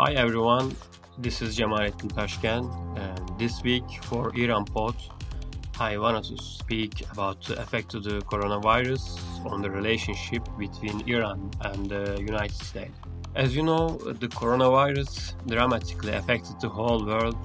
Hi everyone, this is Jamalettin Tashken, and this week for Iran Pod, I wanted to speak about the effect of the coronavirus on the relationship between Iran and the United States. As you know, the coronavirus dramatically affected the whole world,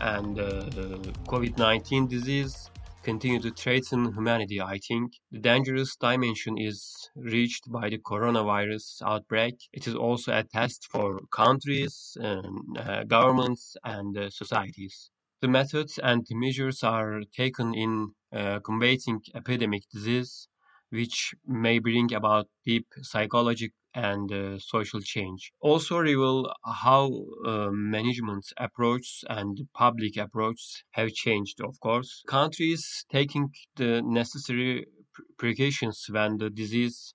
and uh, the COVID 19 disease continue to threaten humanity, I think. The dangerous dimension is reached by the coronavirus outbreak. It is also a test for countries, and, uh, governments, and uh, societies. The methods and measures are taken in uh, combating epidemic disease, which may bring about deep psychological and uh, social change. Also reveal how uh, management approach and public approach have changed, of course. Countries taking the necessary precautions when the disease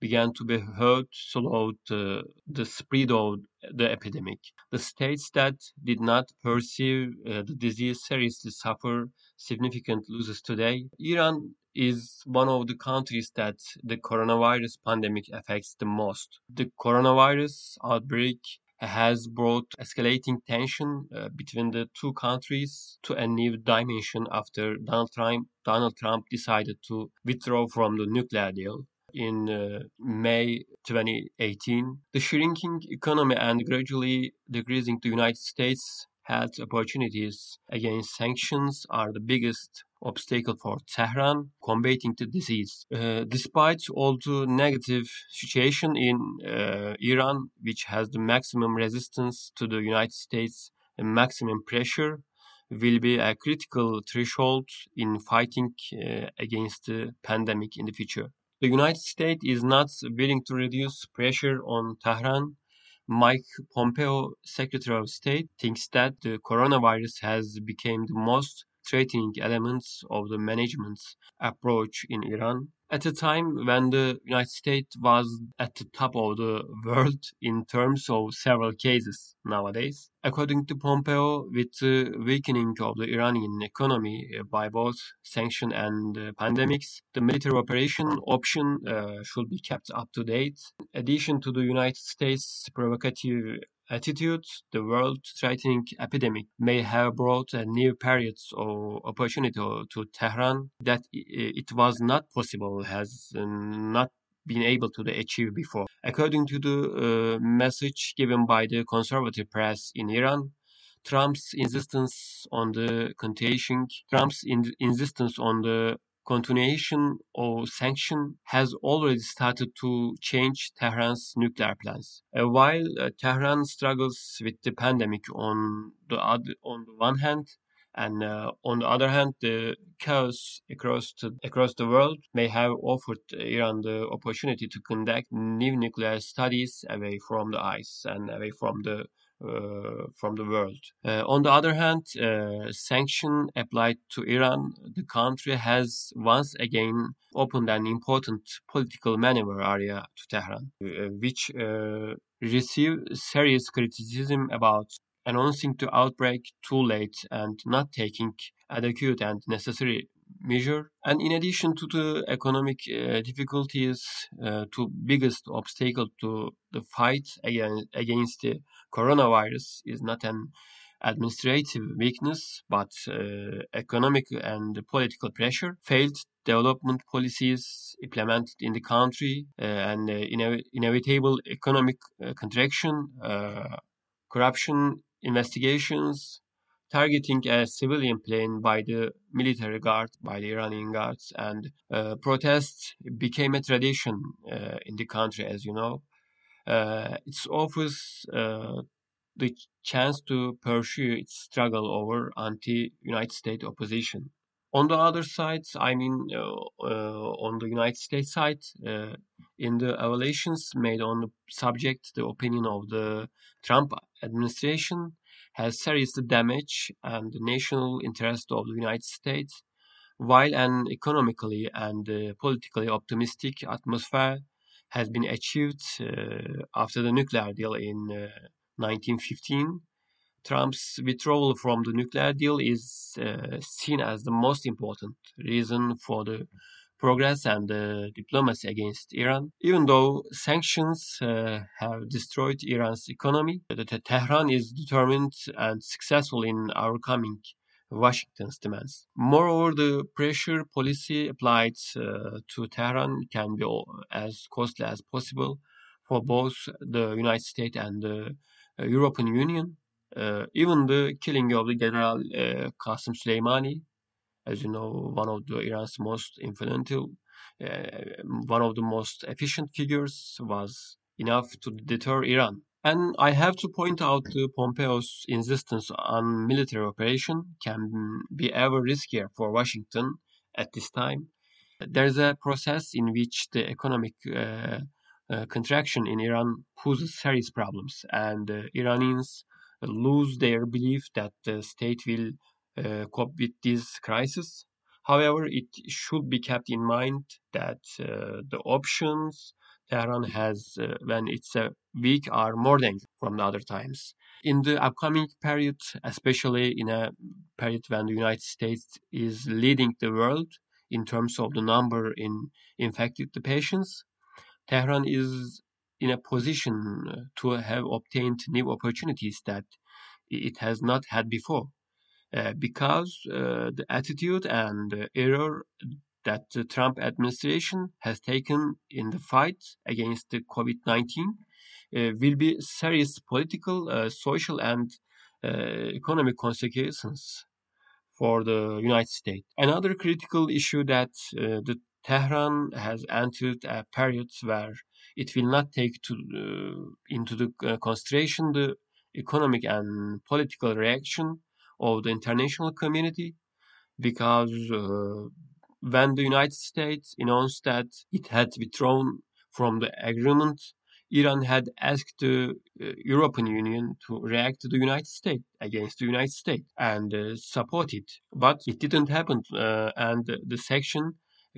began to be heard slowed uh, the spread of the epidemic. The states that did not perceive uh, the disease seriously suffer significant losses today. Iran is one of the countries that the coronavirus pandemic affects the most. The coronavirus outbreak has brought escalating tension uh, between the two countries to a new dimension after Donald Trump, Donald Trump decided to withdraw from the nuclear deal in uh, May 2018. The shrinking economy and gradually decreasing the United States health opportunities against sanctions are the biggest obstacle for Tehran combating the disease. Uh, despite all the negative situation in uh, Iran, which has the maximum resistance to the United States and maximum pressure, will be a critical threshold in fighting uh, against the pandemic in the future. The United States is not willing to reduce pressure on Tehran Mike Pompeo, Secretary of State, thinks that the coronavirus has become the most threatening elements of the management's approach in Iran at a time when the United States was at the top of the world in terms of several cases nowadays. According to Pompeo, with the weakening of the Iranian economy by both sanctions and pandemics, the military operation option uh, should be kept up to date. In addition to the United States' provocative attitude, the world-threatening epidemic may have brought a new period of opportunity to Tehran that it was not possible, has not been able to achieve before. According to the uh, message given by the conservative press in Iran, Trump's insistence on the continuation, Trump's in- insistence on the continuation of sanction has already started to change Tehran's nuclear plans. Uh, while uh, Tehran struggles with the pandemic on the on the one hand, and uh, on the other hand, the chaos across the, across the world may have offered Iran the opportunity to conduct new nuclear studies away from the ice and away from the from the world. Uh, on the other hand, uh, sanction applied to Iran, the country has once again opened an important political maneuver area to Tehran, which received serious criticism about announcing the outbreak too late and not taking adequate and necessary measure. And in addition to the economic uh, difficulties, uh, biggest obstacle to the fight against, against the coronavirus is not an administrative weakness, but uh, economic and political pressure, failed development policies implemented in the country, uh, and uh, inev- inevitable economic uh, contraction, corruption investigations, targeting a civilian plane by the military guard, by the Iranian guards, and uh, protests became a tradition uh, in the country, as you know. Uh, it offers uh, the chance to pursue its struggle over anti-United States opposition. On the other side, I mean, uh, uh, on the United States side, in the evaluations made on the subject, the opinion of the Trump administration has seriously damaged and the national interest of the United States, while an economically and uh, politically optimistic atmosphere has been achieved uh, after the nuclear deal in uh, 1915. Trump's withdrawal from the nuclear deal is uh, seen as the most important reason for the progress and uh, diplomacy against Iran. Even though sanctions uh, have destroyed Iran's economy, Tehran is determined and successful in overcoming Washington's demands. Moreover, the pressure policy applied uh, to Tehran can be as costly as possible for both the United States and the uh, European Union. Uh, even the killing of the General uh, Qasem Soleimani as you know, one of the Iran's most influential, uh, one of the most efficient figures was enough to deter Iran. And I have to point out the Pompeo's insistence on military operation can be ever riskier for Washington at this time. There's a process in which the economic uh, uh, contraction in Iran poses serious problems, and uh, Iranians lose their belief that the state will uh, cope with this crisis. However, it should be kept in mind that uh, the options Tehran has uh, when it's a weak are more dangerous from the other times. In the upcoming period, especially in a period when the United States is leading the world in terms of the number in infected patients, Tehran is in a position to have obtained new opportunities that it has not had before. Uh, because uh, the attitude and the error that the Trump administration has taken in the fight against the COVID-19 uh, will be serious political, uh, social, and uh, economic consequences for the United States. Another critical issue that uh, the Tehran has entered a period where it will not take to, into the consideration the economic and political reaction of the international community because uh, when the United States announced that it had withdrawn from the agreement, Iran had asked the uh, European Union to react to the United States against the United States and uh, support it. But it didn't happen, uh, and the section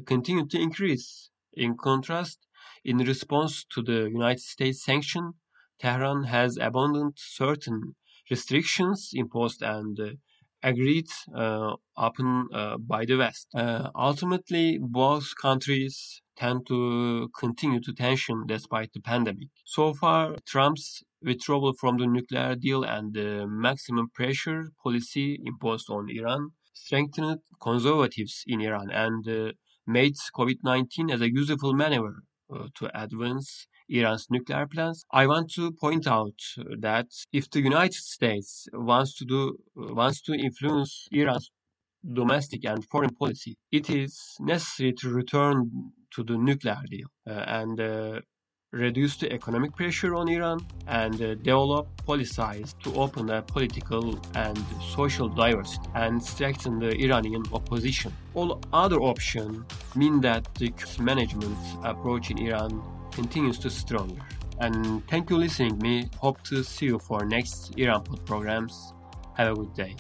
continued to increase. In contrast, in response to the United States sanction, Tehran has abandoned certain restrictions imposed and uh, agreed uh, upon uh, by the West. ultimately, both countries tend to continue to tension despite the pandemic. So far, Trump's withdrawal from the nuclear deal and the maximum pressure policy imposed on Iran strengthened conservatives in Iran and uh, made COVID 19 as a useful maneuver uh, to advance Iran's nuclear plans. I want to point out that if the United States wants to do wants to influence Iran's domestic and foreign policy, it is necessary to return to the nuclear deal uh, and uh, reduce the economic pressure on Iran and uh, develop policies to open a political and social diversity and strengthen the Iranian opposition. All other options mean that the management approach in Iran continues to stronger. And thank you listening me. Hope to see you for next Iran Pod programs. Have a good day.